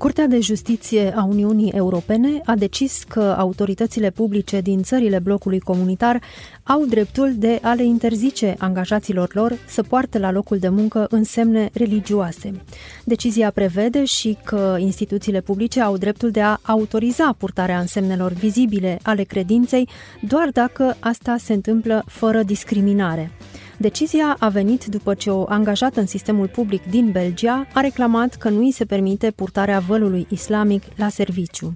Curtea de Justiție a Uniunii Europene a decis că autoritățile publice din țările blocului comunitar au dreptul de a le interzice angajaților lor să poarte la locul de muncă însemne religioase. Decizia prevede și că instituțiile publice au dreptul de a autoriza purtarea însemnelor vizibile ale credinței doar dacă asta se întâmplă fără discriminare. Decizia a venit după ce o angajată în sistemul public din Belgia a reclamat că nu îi se permite purtarea vălului islamic la serviciu.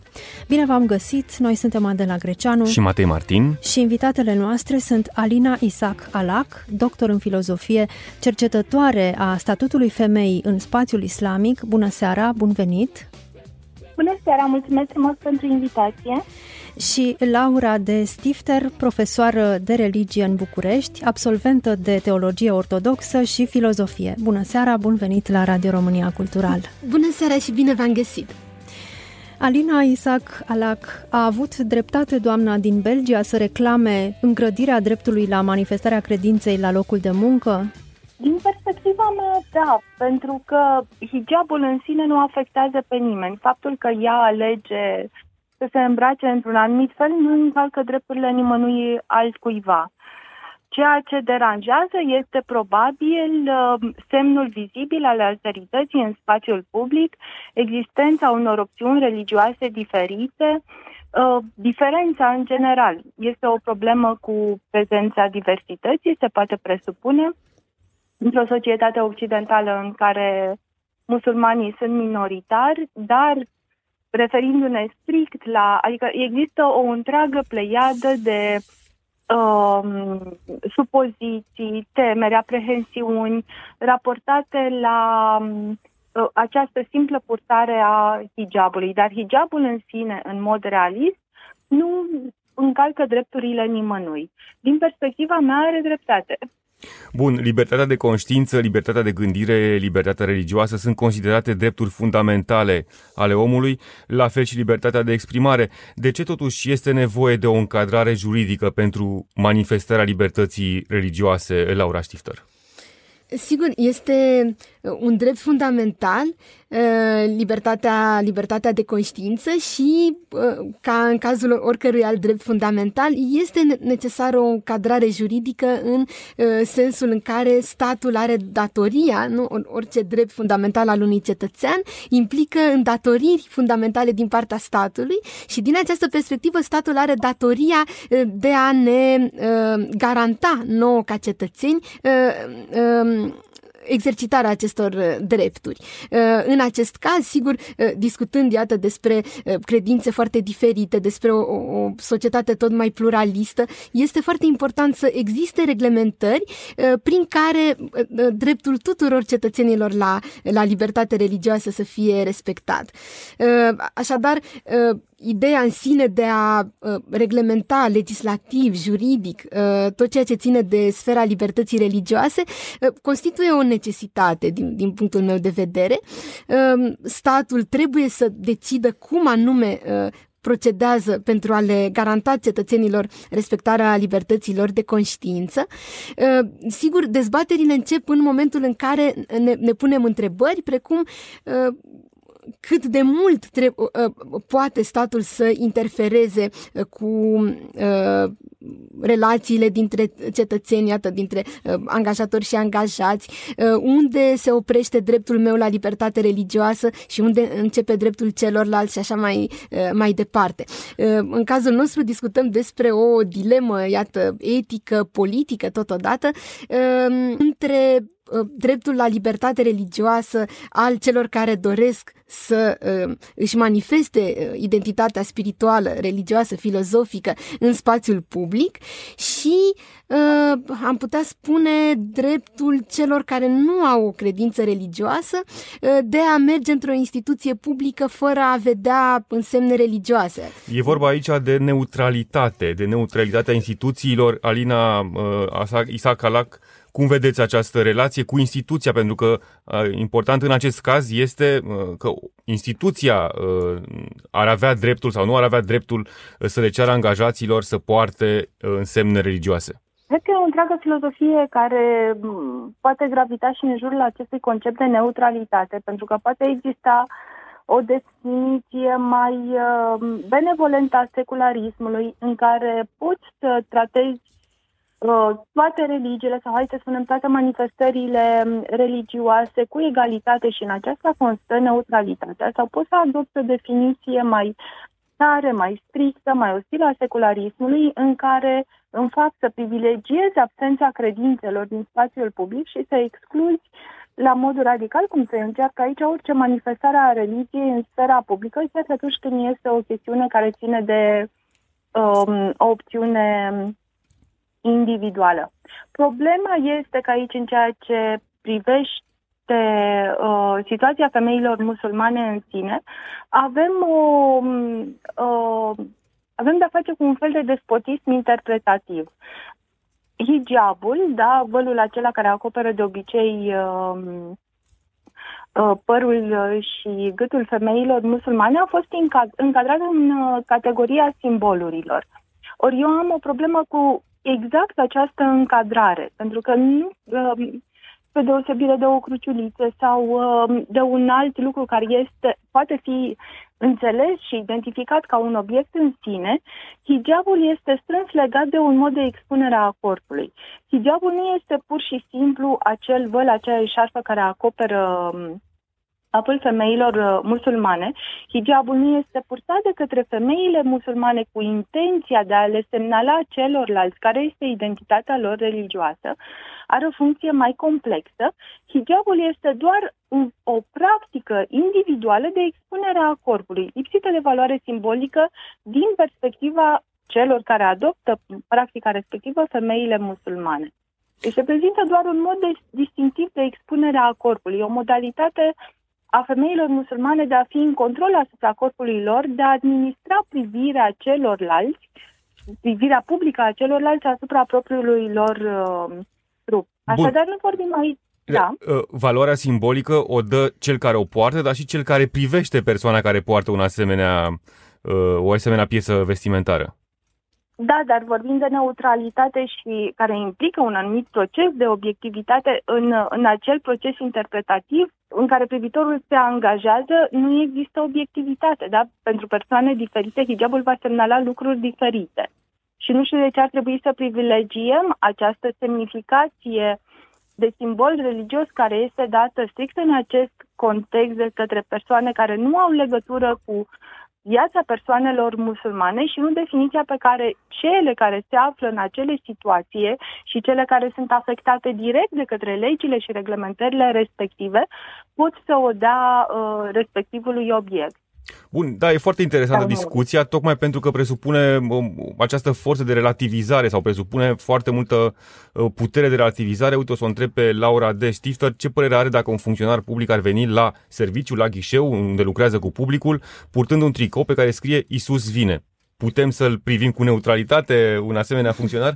Bine v-am găsit, noi suntem Adela Greceanu și Matei Martin și invitatele noastre sunt Alina Isaac Alac, doctor în filozofie, cercetătoare a statutului femeii în spațiul islamic. Bună seara, bun venit! Bună seara, mulțumesc frumos pentru invitație! și Laura de Stifter, profesoară de religie în București, absolventă de teologie ortodoxă și filozofie. Bună seara, bun venit la Radio România Cultural! Bună seara și bine v-am găsit! Alina Isaac Alac a avut dreptate doamna din Belgia să reclame îngrădirea dreptului la manifestarea credinței la locul de muncă? Din perspectiva mea, da, pentru că hijabul în sine nu afectează pe nimeni. Faptul că ea alege să se îmbrace într-un anumit fel nu încalcă drepturile nimănui altcuiva. Ceea ce deranjează este probabil uh, semnul vizibil al alterității în spațiul public, existența unor opțiuni religioase diferite, uh, diferența în general. Este o problemă cu prezența diversității, se poate presupune, într-o societate occidentală în care musulmanii sunt minoritari, dar referindu-ne strict la, adică există o întreagă pleiadă de um, supoziții, temeri, aprehensiuni raportate la um, această simplă purtare a hijabului. Dar hijabul în sine, în mod realist, nu încalcă drepturile nimănui. Din perspectiva mea are dreptate. Bun, libertatea de conștiință, libertatea de gândire, libertatea religioasă sunt considerate drepturi fundamentale ale omului, la fel și libertatea de exprimare. De ce totuși este nevoie de o încadrare juridică pentru manifestarea libertății religioase, Laura Stifter? Sigur, este un drept fundamental Uh, libertatea, libertatea de conștiință și, uh, ca în cazul oricărui alt drept fundamental, este necesară o cadrare juridică în uh, sensul în care statul are datoria, nu? orice drept fundamental al unui cetățean implică îndatoriri fundamentale din partea statului și din această perspectivă statul are datoria de a ne garanta nouă ca cetățeni um, exercitarea acestor uh, drepturi. Uh, în acest caz, sigur, uh, discutând, iată, despre credințe foarte diferite, despre o, o societate tot mai pluralistă, este foarte important să existe reglementări prin care dreptul tuturor cetățenilor la, la libertate religioasă să fie respectat. Așadar, ideea în sine de a uh, reglementa legislativ, juridic, uh, tot ceea ce ține de sfera libertății religioase, uh, constituie o necesitate din, din punctul meu de vedere. Uh, statul trebuie să decidă cum anume uh, procedează pentru a le garanta cetățenilor respectarea libertăților de conștiință. Uh, sigur, dezbaterile încep în momentul în care ne, ne punem întrebări precum uh, cât de mult trebuie, uh, uh, poate statul să interfereze uh, cu uh, relațiile dintre cetățeni, iată, dintre uh, angajatori și angajați, uh, unde se oprește dreptul meu la libertate religioasă și unde începe dreptul celorlalți și așa mai, uh, mai departe. Uh, în cazul nostru discutăm despre o dilemă, iată, etică, politică totodată, uh, între Uh, dreptul la libertate religioasă al celor care doresc să uh, își manifeste uh, identitatea spirituală, religioasă, filozofică în spațiul public și uh, am putea spune dreptul celor care nu au o credință religioasă uh, de a merge într-o instituție publică fără a vedea însemne religioase. E vorba aici de neutralitate, de neutralitatea instituțiilor. Alina uh, Isaac Alac Cum vedeți această relație cu instituția? Pentru că important în acest caz este că instituția ar avea dreptul sau nu ar avea dreptul să le ceară angajaților să poarte însemne religioase. Cred că e o întreagă filozofie care poate gravita și în jurul acestui concept de neutralitate, pentru că poate exista o definiție mai uh, benevolentă a secularismului, în care poți să tratezi uh, toate religiile sau, hai să spunem, toate manifestările religioase cu egalitate și în aceasta constă neutralitatea, sau poți să adopți o definiție mai tare, mai strictă, mai ostilă a secularismului, în care în fapt să privilegiezi absența credințelor din spațiul public și să excluzi la modul radical, cum se încearcă aici, orice manifestare a religiei în sfera publică, chiar atunci când este o chestiune care ține de um, o opțiune individuală. Problema este că aici, în ceea ce privește uh, situația femeilor musulmane în sine, avem o, uh, avem de-a face cu un fel de despotism interpretativ. Hijabul, da, vălul acela care acoperă de obicei uh, uh, părul și gâtul femeilor musulmane, a fost încadrat în uh, categoria simbolurilor. Ori eu am o problemă cu exact această încadrare, pentru că nu, uh, pe deosebire de o cruciuliță sau uh, de un alt lucru care este, poate fi înțeles și identificat ca un obiect în sine, hijabul este strâns legat de un mod de expunere a corpului. Hijabul nu este pur și simplu acel văl, acea eșarfă care acoperă um, apel femeilor uh, musulmane, hijabul nu este purtat de către femeile musulmane cu intenția de a le semnala celorlalți care este identitatea lor religioasă, are o funcție mai complexă. Hijabul este doar o practică individuală de expunere a corpului, lipsită de valoare simbolică din perspectiva celor care adoptă practica respectivă, femeile musulmane. Deci se prezintă doar un mod de, distinctiv de expunere a corpului, o modalitate a femeilor musulmane de a fi în control asupra corpului lor, de a administra privirea celorlalți, privirea publică a celorlalți asupra propriului lor uh, trup. Așadar, nu vorbim aici da. Uh, valoarea simbolică o dă cel care o poartă, dar și cel care privește persoana care poartă un asemenea, uh, o asemenea piesă vestimentară. Da, dar vorbim de neutralitate și care implică un anumit proces de obiectivitate în, în acel proces interpretativ în care privitorul se angajează, nu există obiectivitate. Da? Pentru persoane diferite, hijabul va semnala lucruri diferite. Și nu știu de ce ar trebui să privilegiem această semnificație de simbol religios care este dată strict în acest context de către persoane care nu au legătură cu viața persoanelor musulmane și nu definiția pe care cele care se află în acele situații și cele care sunt afectate direct de către legile și reglementările respective pot să o dea uh, respectivului obiect. Bun, da, e foarte interesantă discuția, tocmai pentru că presupune um, această forță de relativizare sau presupune foarte multă uh, putere de relativizare. Uite, o să o întreb pe Laura de Stifter ce părere are dacă un funcționar public ar veni la serviciu, la ghișeu, unde lucrează cu publicul, purtând un tricou pe care scrie Isus vine. Putem să-l privim cu neutralitate un asemenea funcționar?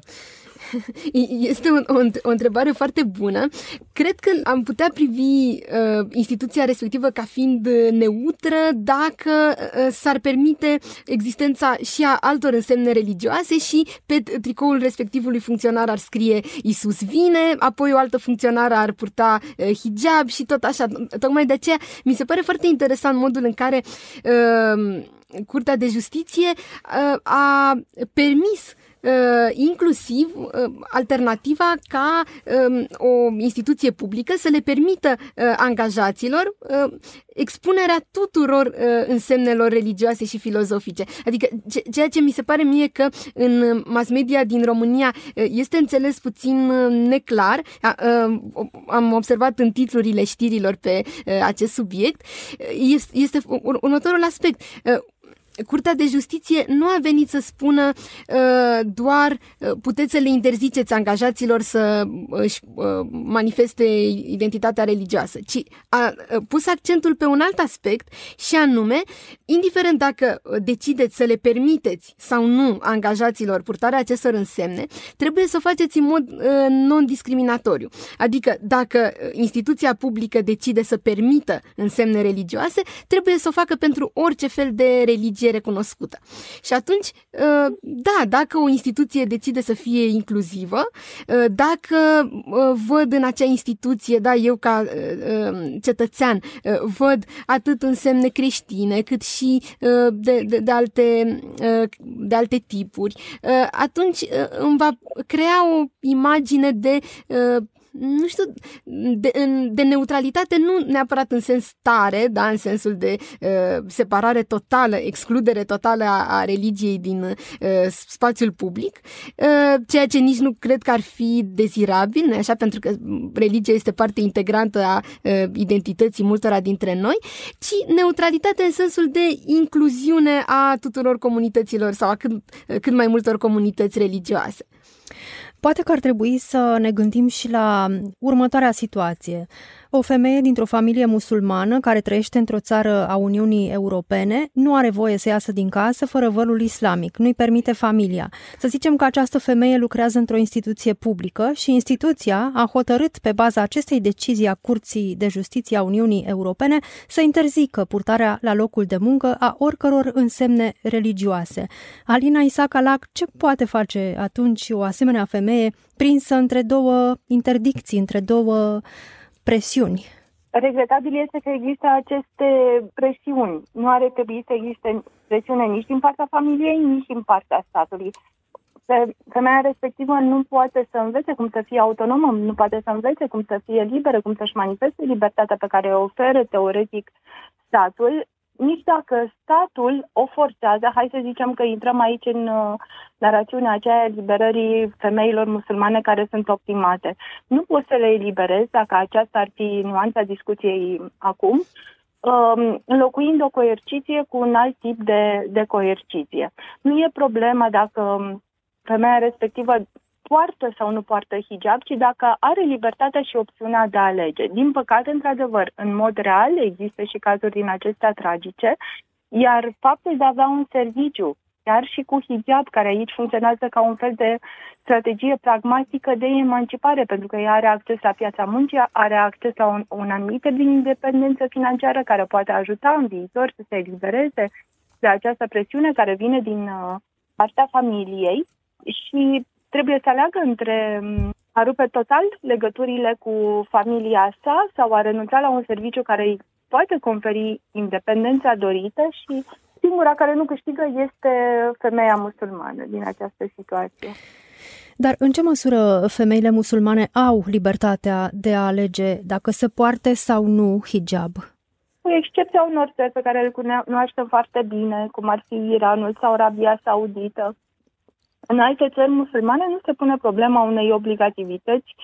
Este o, o, o întrebare foarte bună. Cred că am putea privi uh, instituția respectivă ca fiind neutră dacă uh, s-ar permite existența și a altor însemne religioase și pe tricoul respectivului funcționar ar scrie Isus vine, apoi o altă funcționară ar purta uh, hijab și tot așa. Tocmai de aceea mi se pare foarte interesant modul în care uh, Curtea de Justiție uh, a permis Uh, inclusiv uh, alternativa ca um, o instituție publică să le permită uh, angajaților expunerea tuturor însemnelor religioase și filozofice. Adică ceea ce mi se pare mie că în mass media din România este înțeles puțin neclar, am observat în titlurile știrilor pe acest subiect, este următorul aspect Curtea de Justiție nu a venit să spună uh, doar uh, puteți să le interziceți angajaților să își uh, manifeste identitatea religioasă, ci a uh, pus accentul pe un alt aspect și anume, indiferent dacă decideți să le permiteți sau nu angajaților purtarea acestor însemne, trebuie să o faceți în mod uh, non-discriminatoriu. Adică dacă instituția publică decide să permită însemne religioase, trebuie să o facă pentru orice fel de religie recunoscută. Și atunci, uh, da, dacă o instituție decide să fie inclusivă, uh, dacă uh, văd în acea instituție, da, eu ca cetățean, văd atât însemne creștine, cât și de, de, de, alte, de alte tipuri, atunci îmi va crea o imagine de nu știu, de, de neutralitate nu neapărat în sens tare, da, în sensul de uh, separare totală, excludere totală a, a religiei din uh, spațiul public, uh, ceea ce nici nu cred că ar fi dezirabil, nu așa, pentru că religia este parte integrantă a uh, identității multora dintre noi, ci neutralitate în sensul de incluziune a tuturor comunităților sau a cât, cât mai multor comunități religioase. Poate că ar trebui să ne gândim și la următoarea situație. O femeie dintr-o familie musulmană care trăiește într-o țară a Uniunii Europene nu are voie să iasă din casă fără vălul islamic, nu-i permite familia. Să zicem că această femeie lucrează într-o instituție publică și instituția a hotărât pe baza acestei decizii a Curții de Justiție a Uniunii Europene să interzică purtarea la locul de muncă a oricăror însemne religioase. Alina Isacalac, ce poate face atunci o asemenea femeie prinsă între două interdicții, între două presiuni. Regretabil este că există aceste presiuni. Nu are trebui să existe presiune nici din partea familiei, nici din partea statului. Femeia respectivă nu poate să învețe cum să fie autonomă, nu poate să învețe cum să fie liberă, cum să-și manifeste libertatea pe care o oferă teoretic statul nici dacă statul o forțează, hai să zicem că intrăm aici în uh, narațiunea aceea eliberării femeilor musulmane care sunt optimate. Nu poți să le eliberezi, dacă aceasta ar fi nuanța discuției acum, um, înlocuind o coerciție cu un alt tip de, de coerciție. Nu e problema dacă femeia respectivă poartă sau nu poartă hijab, ci dacă are libertatea și opțiunea de a alege. Din păcate, într-adevăr, în mod real există și cazuri din acestea tragice, iar faptul de a avea un serviciu, chiar și cu hijab, care aici funcționează ca un fel de strategie pragmatică de emancipare, pentru că ea are acces la piața muncii, are acces la un, un anumit din independență financiară care poate ajuta în viitor să se elibereze de această presiune care vine din uh, partea familiei și trebuie să aleagă între mm, a rupe total legăturile cu familia sa sau a renunța la un serviciu care îi poate conferi independența dorită și singura care nu câștigă este femeia musulmană din această situație. Dar în ce măsură femeile musulmane au libertatea de a alege dacă se poarte sau nu hijab? Cu excepția unor țări pe care le cunoaștem foarte bine, cum ar fi Iranul sau Arabia Saudită, în alte țări musulmane nu se pune problema unei obligativități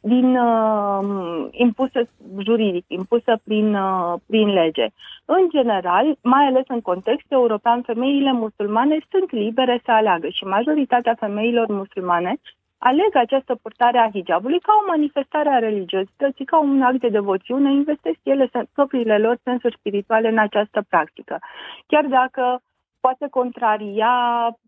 din uh, impusă juridic, impusă prin, uh, prin lege. În general, mai ales în context european, femeile musulmane sunt libere să aleagă și majoritatea femeilor musulmane aleg această purtare a hijabului ca o manifestare a religiozității, ca un act de devoțiune, investesc ele propriile lor sensuri spirituale în această practică. Chiar dacă poate contraria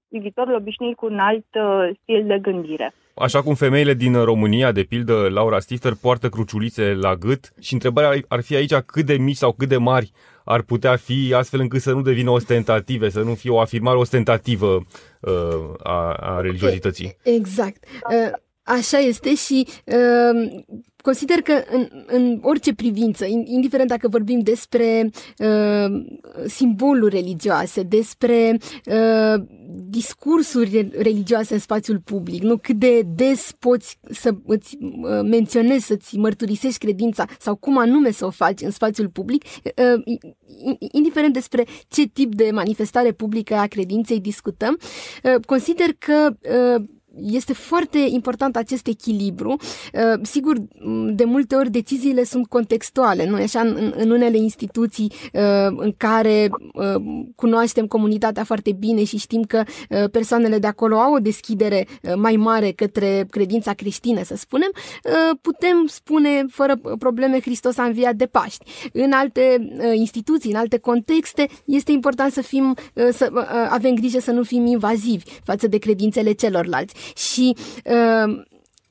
viitorul obișnuit cu un alt uh, stil de gândire. Așa cum femeile din România, de pildă Laura Stifter, poartă cruciulițe la gât și întrebarea ar fi aici cât de mici sau cât de mari ar putea fi astfel încât să nu devină ostentative, să nu fie o afirmare ostentativă uh, a, a religiozității. Exact. Uh, așa este și uh, Consider că în, în orice privință, indiferent dacă vorbim despre uh, simboluri religioase, despre uh, discursuri religioase în spațiul public, nu? Cât de des poți să îți uh, menționezi, să-ți mărturisești credința sau cum anume să o faci în spațiul public, uh, indiferent despre ce tip de manifestare publică a credinței discutăm, uh, consider că uh, este foarte important acest echilibru. Uh, sigur, de multe ori deciziile sunt contextuale, nu așa în, în unele instituții uh, în care cunoaștem comunitatea foarte bine și știm că persoanele de acolo au o deschidere mai mare către credința creștină, să spunem, putem spune fără probleme Hristos a înviat de Paști. În alte instituții, în alte contexte, este important să fim, să avem grijă să nu fim invazivi față de credințele celorlalți. Și uh,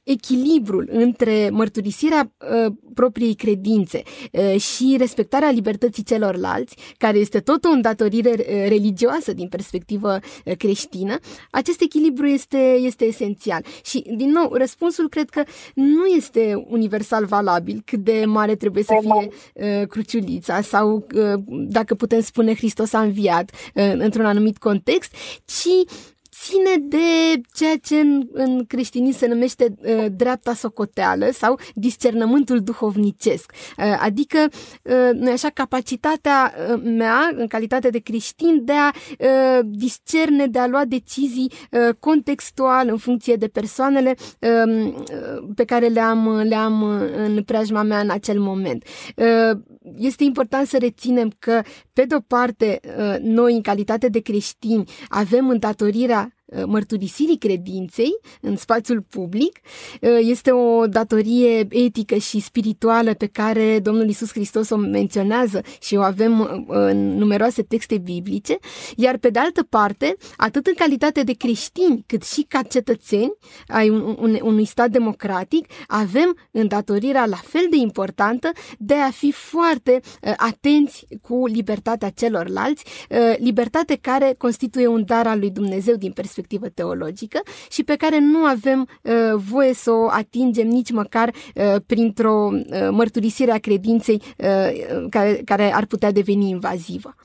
echilibrul între mărturisirea uh, propriei credințe uh, și respectarea libertății celorlalți, care este tot o îndatorire uh, religioasă din perspectivă uh, creștină, acest echilibru este, este esențial. Și, din nou, răspunsul cred că nu este universal valabil cât de mare trebuie să fie uh, cruciulița sau, uh, dacă putem spune, Hristos a înviat uh, într-un anumit context, ci ține de ceea ce în, în creștinism se numește uh, dreapta socoteală sau discernământul duhovnicesc. Uh, adică, uh, nu așa, capacitatea uh, mea, în calitate de creștin, de a uh, discerne, de a lua decizii uh, contextual în funcție de persoanele uh, pe care le-am, le-am în preajma mea în acel moment. Uh, este important să reținem că, pe de-o parte, uh, noi, în calitate de creștini, avem îndatorirea Uh, mărturisirii credinței în spațiul public. Uh, este o datorie etică și spirituală pe care Domnul Isus Hristos o menționează și o avem uh, în numeroase texte biblice, iar pe de altă parte, atât în calitate de creștini, cât și ca cetățeni ai unui stat democratic, avem îndatorirea la fel de importantă de a fi foarte atenți cu libertatea celorlalți, libertate care constituie un dar al lui Dumnezeu din perspectivă perspectivă teologică și pe care nu avem uh, voie să o atingem nici măcar uh, printr-o uh, mărturisire a credinței uh, care, care ar putea deveni invazivă.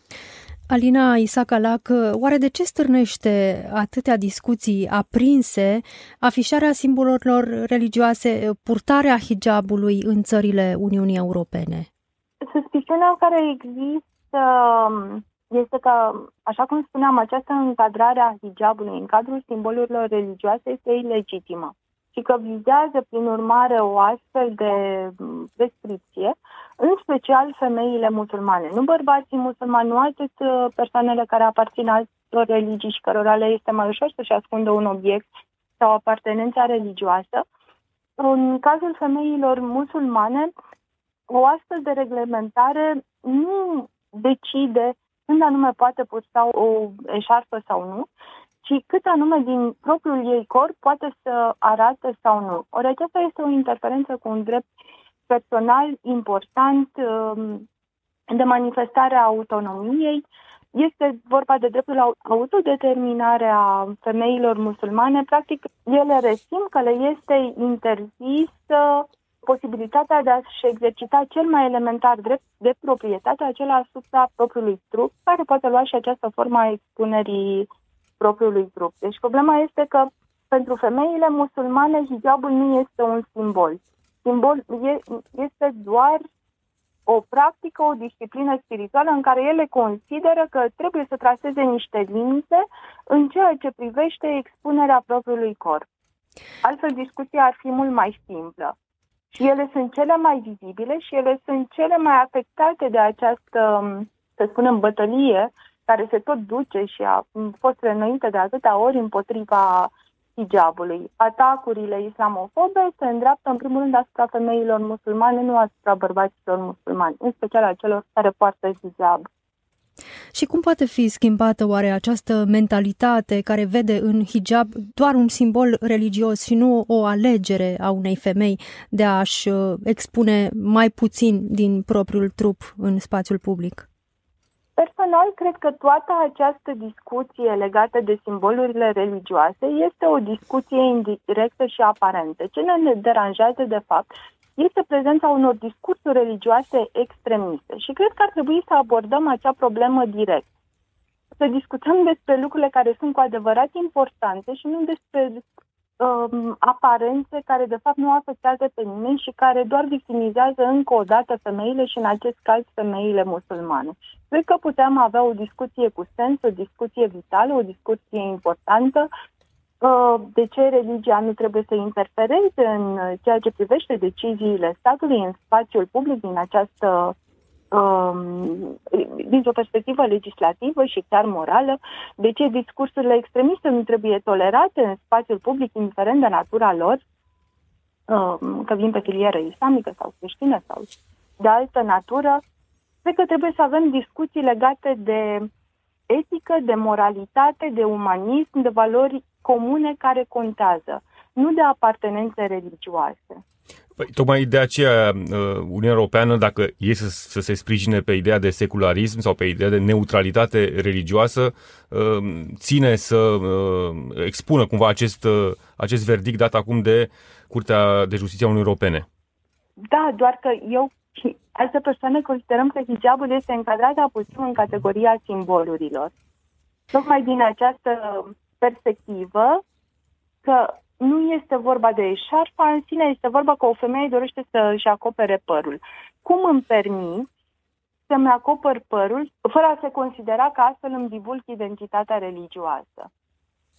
Alina Isacalac, oare de ce stârnește atâtea discuții aprinse afișarea simbolurilor religioase, purtarea hijabului în țările Uniunii Europene? Suspiciunea care există um, este că, așa cum spuneam, această încadrare a hijabului în cadrul simbolurilor religioase este ilegitimă și că vizează, prin urmare, o astfel de prescripție, în special femeile musulmane. Nu bărbații musulmani, nu atât uh, persoanele care aparțin altor religii și cărora le este mai ușor să-și ascundă un obiect sau apartenența religioasă. În cazul femeilor musulmane, o astfel de reglementare nu decide când anume poate purta o eșarfă sau nu, ci cât anume din propriul ei corp poate să arate sau nu. Ori aceasta este o interferență cu un drept personal important um, de manifestare a autonomiei. Este vorba de dreptul la autodeterminare a femeilor musulmane. Practic, ele resimt că le este interzis posibilitatea de a-și exercita cel mai elementar drept de proprietate, acela asupra propriului trup, care poate lua și această formă a expunerii propriului trup. Deci problema este că pentru femeile musulmane hijabul nu este un simbol. Simbol este doar o practică, o disciplină spirituală în care ele consideră că trebuie să traseze niște limite în ceea ce privește expunerea propriului corp. Altfel, discuția ar fi mult mai simplă. Și ele sunt cele mai vizibile și ele sunt cele mai afectate de această, să spunem, bătălie care se tot duce și a fost renuită de atâtea ori împotriva hijabului. Atacurile islamofobe se îndreaptă în primul rând asupra femeilor musulmane, nu asupra bărbaților musulmani, în special a celor care poartă hijab. Și cum poate fi schimbată oare această mentalitate care vede în hijab doar un simbol religios și nu o alegere a unei femei de a-și uh, expune mai puțin din propriul trup în spațiul public? Personal, cred că toată această discuție legată de simbolurile religioase este o discuție indirectă și aparentă. Ce ne deranjează, de fapt, este prezența unor discursuri religioase extremiste și cred că ar trebui să abordăm acea problemă direct. Să discutăm despre lucrurile care sunt cu adevărat importante și nu despre um, aparențe care de fapt nu afectează pe nimeni și care doar victimizează încă o dată femeile și în acest caz femeile musulmane. Cred că putem avea o discuție cu sens, o discuție vitală, o discuție importantă uh, de ce religia nu trebuie să interfereze în ceea ce privește deciziile statului în spațiul public din această um, dintr-o perspectivă legislativă și chiar morală, de ce discursurile extremiste nu trebuie tolerate în spațiul public, indiferent de natura lor, um, că vin pe filieră islamică sau creștină sau de altă natură, cred că trebuie să avem discuții legate de etică, de moralitate, de umanism, de valori comune care contează, nu de apartenențe religioase. Păi, tocmai de aceea uh, Uniunea Europeană, dacă e să, să se sprijine pe ideea de secularism sau pe ideea de neutralitate religioasă, uh, ține să uh, expună cumva acest, acest verdict dat acum de Curtea de Justiție a Uniunii Europene. Da, doar că eu și alte persoane considerăm că hijabul este încadrat puțin în categoria simbolurilor. Tocmai din această perspectivă că nu este vorba de șarfa în sine, este vorba că o femeie dorește să își acopere părul. Cum îmi permit să-mi acopăr părul fără a se considera că astfel îmi divulg identitatea religioasă?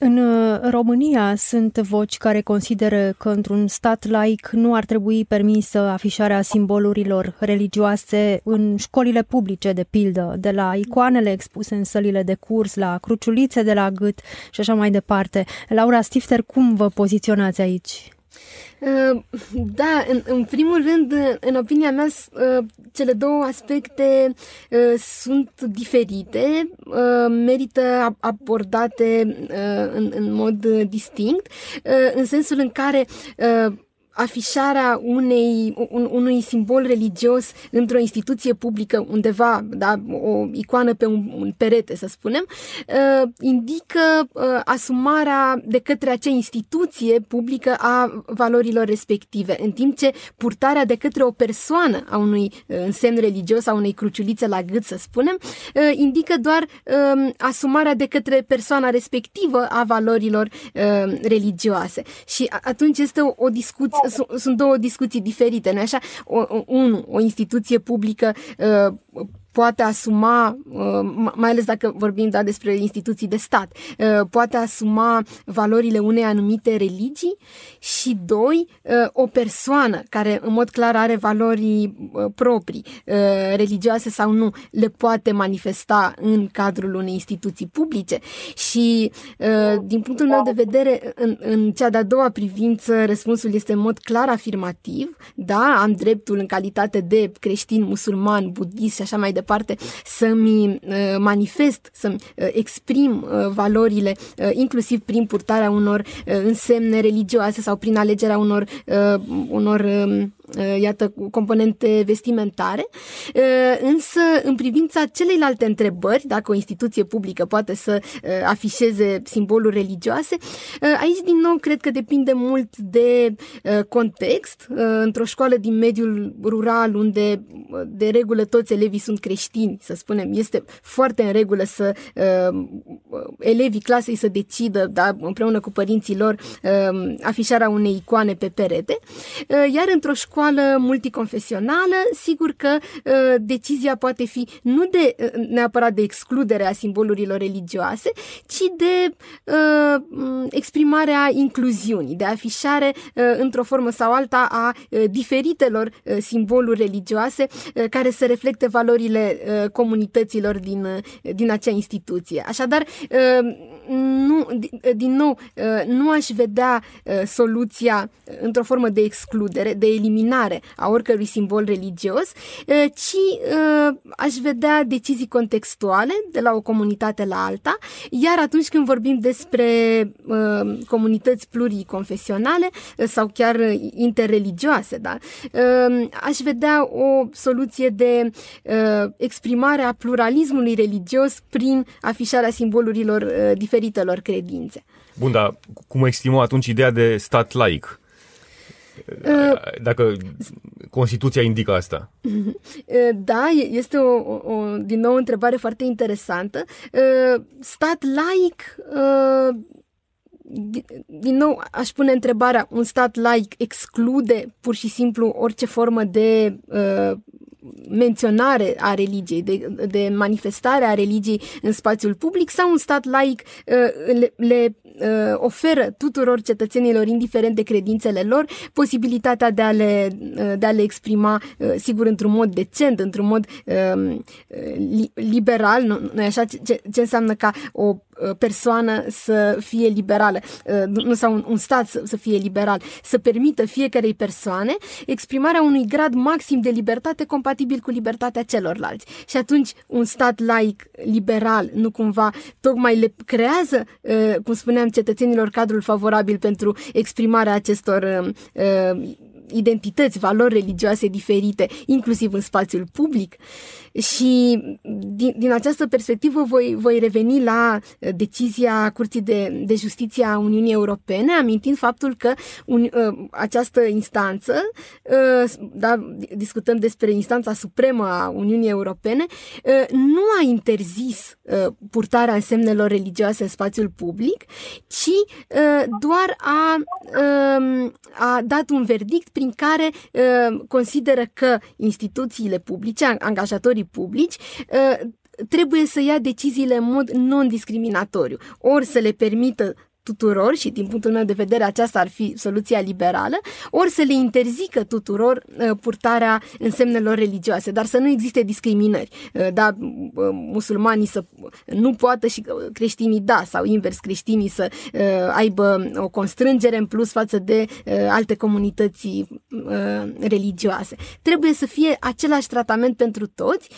În uh, România sunt voci care consideră că într-un stat laic nu ar trebui permisă afișarea simbolurilor religioase în școlile publice, de pildă, de la icoanele expuse în sălile de curs, la cruciulițe de la gât și așa mai departe. Laura Stifter, cum vă poziționați aici? Uh, da, în, în primul rând, în opinia mea, uh, cele două aspecte uh, sunt diferite, merită abordate în, în mod distinct, în sensul în care afișarea unei, un, unui simbol religios într-o instituție publică undeva, da, o icoană pe un, un perete, să spunem, uh, indică uh, asumarea de către acea instituție publică a valorilor respective, în timp ce purtarea de către o persoană a unui uh, însemn religios, a unei cruciulițe la gât, să spunem, uh, indică doar uh, asumarea de către persoana respectivă a valorilor uh, religioase. Și atunci este o, o discuție sunt două discuții diferite, nu așa? O, o, unu, o instituție publică uh, poate asuma, uh, mai ales dacă vorbim da, despre instituții de stat, uh, poate asuma valorile unei anumite religii și, doi, uh, o persoană care în mod clar are valori proprii, religioase sau nu, le poate manifesta în cadrul unei instituții publice. Și, din punctul meu de vedere, în, în cea de-a doua privință, răspunsul este în mod clar afirmativ, da, am dreptul în calitate de creștin, musulman, budist și așa mai departe, departe, să-mi uh, manifest, să-mi uh, exprim uh, valorile, inclusiv prin purtarea unor însemne religioase sau prin alegerea unor, unor um, Uh, iată, componente vestimentare, uh, însă în privința celeilalte întrebări, dacă o instituție publică poate să uh, afișeze simboluri religioase, aici din nou cred că depinde mult de context. Într-o școală din mediul rural, unde de regulă toți elevii sunt creștini, să spunem, este foarte în regulă să elevii clasei să decidă, da, împreună cu părinții lor, afișarea unei icoane pe perete, iar într-o școală școală multiconfesională, sigur că uh, decizia poate fi nu de uh, neapărat de excludere a simbolurilor religioase, ci de uh, exprimarea incluziunii, de afișare uh, într-o formă sau alta a uh, diferitelor uh, simboluri religioase uh, care să reflecte valorile uh, comunităților din, uh, din acea instituție. Așadar, uh, nu, din nou, uh, nu aș vedea uh, soluția într-o formă de excludere, de eliminare a oricărui simbol religios, uh, ci aș vedea decizii contextuale de la o comunitate la alta, iar atunci când vorbim despre comunități pluriconfesionale sau chiar interreligioase, da? aș vedea o soluție de exprimare a pluralismului religios prin afișarea simbolurilor diferite diferitelor credințe. Bun, dar cum exprimă atunci ideea de stat laic? Uh, Dacă Constituția indică asta. Uh, da, este o, o, din nou o întrebare foarte interesantă. Uh, stat laic, din nou aș pune întrebarea, un stat laic exclude pur și simplu orice formă de menționare a religiei, de, de manifestare a religiei în spațiul public sau un stat laic uh, le, le oferă tuturor cetățenilor, indiferent de credințele lor, posibilitatea de a le, de a le exprima, sigur, într-un mod decent, într-un mod liberal, nu, nu așa? Ce, ce înseamnă ca o persoană să fie liberală, nu sau un, un stat să, să fie liberal, să permită fiecarei persoane exprimarea unui grad maxim de libertate compatibil cu libertatea celorlalți. Și atunci un stat laic, liberal, nu cumva tocmai le creează, cum spuneam, cetățenilor cadrul favorabil pentru exprimarea acestor identități, valori religioase diferite, inclusiv în spațiul public. Și din, din această perspectivă voi, voi reveni la uh, decizia Curții de, de Justiție a Uniunii Europene, amintind faptul că un, uh, această instanță, uh, da, discutăm despre instanța supremă a Uniunii Europene, nu a interzis purtarea însemnelor religioase în spațiul public, ci doar a, um, a dat un verdict prin care consideră că instituțiile publice, angajatorii funcționarii publici uh, trebuie să ia deciziile în mod non-discriminatoriu, ori să le permită tuturor și din punctul meu de vedere aceasta ar fi soluția liberală, ori să le interzică tuturor uh, purtarea însemnelor religioase, dar să nu existe discriminări. Uh, da, uh, musulmanii să nu poată și creștinii da, sau invers creștinii să aibă o constrângere în plus față de alte comunități religioase. Trebuie să fie același tratament pentru toți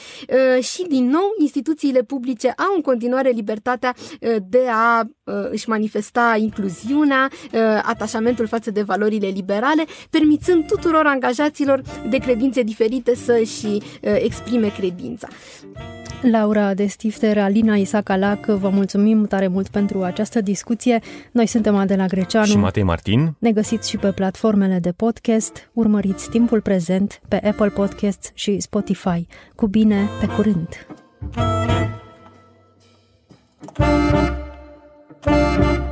și din nou instituțiile publice au în continuare libertatea de a își manifesta manifesta incluziunea, uh, atașamentul față de valorile liberale, permițând tuturor angajaților de credințe diferite să-și uh, exprime credința. Laura de Stifter, Alina Isacalac, vă mulțumim tare mult pentru această discuție. Noi suntem Adela Greceanu și Matei Martin. Ne găsiți și pe platformele de podcast. Urmăriți timpul prezent pe Apple Podcasts și Spotify. Cu bine, pe curând! Thank you.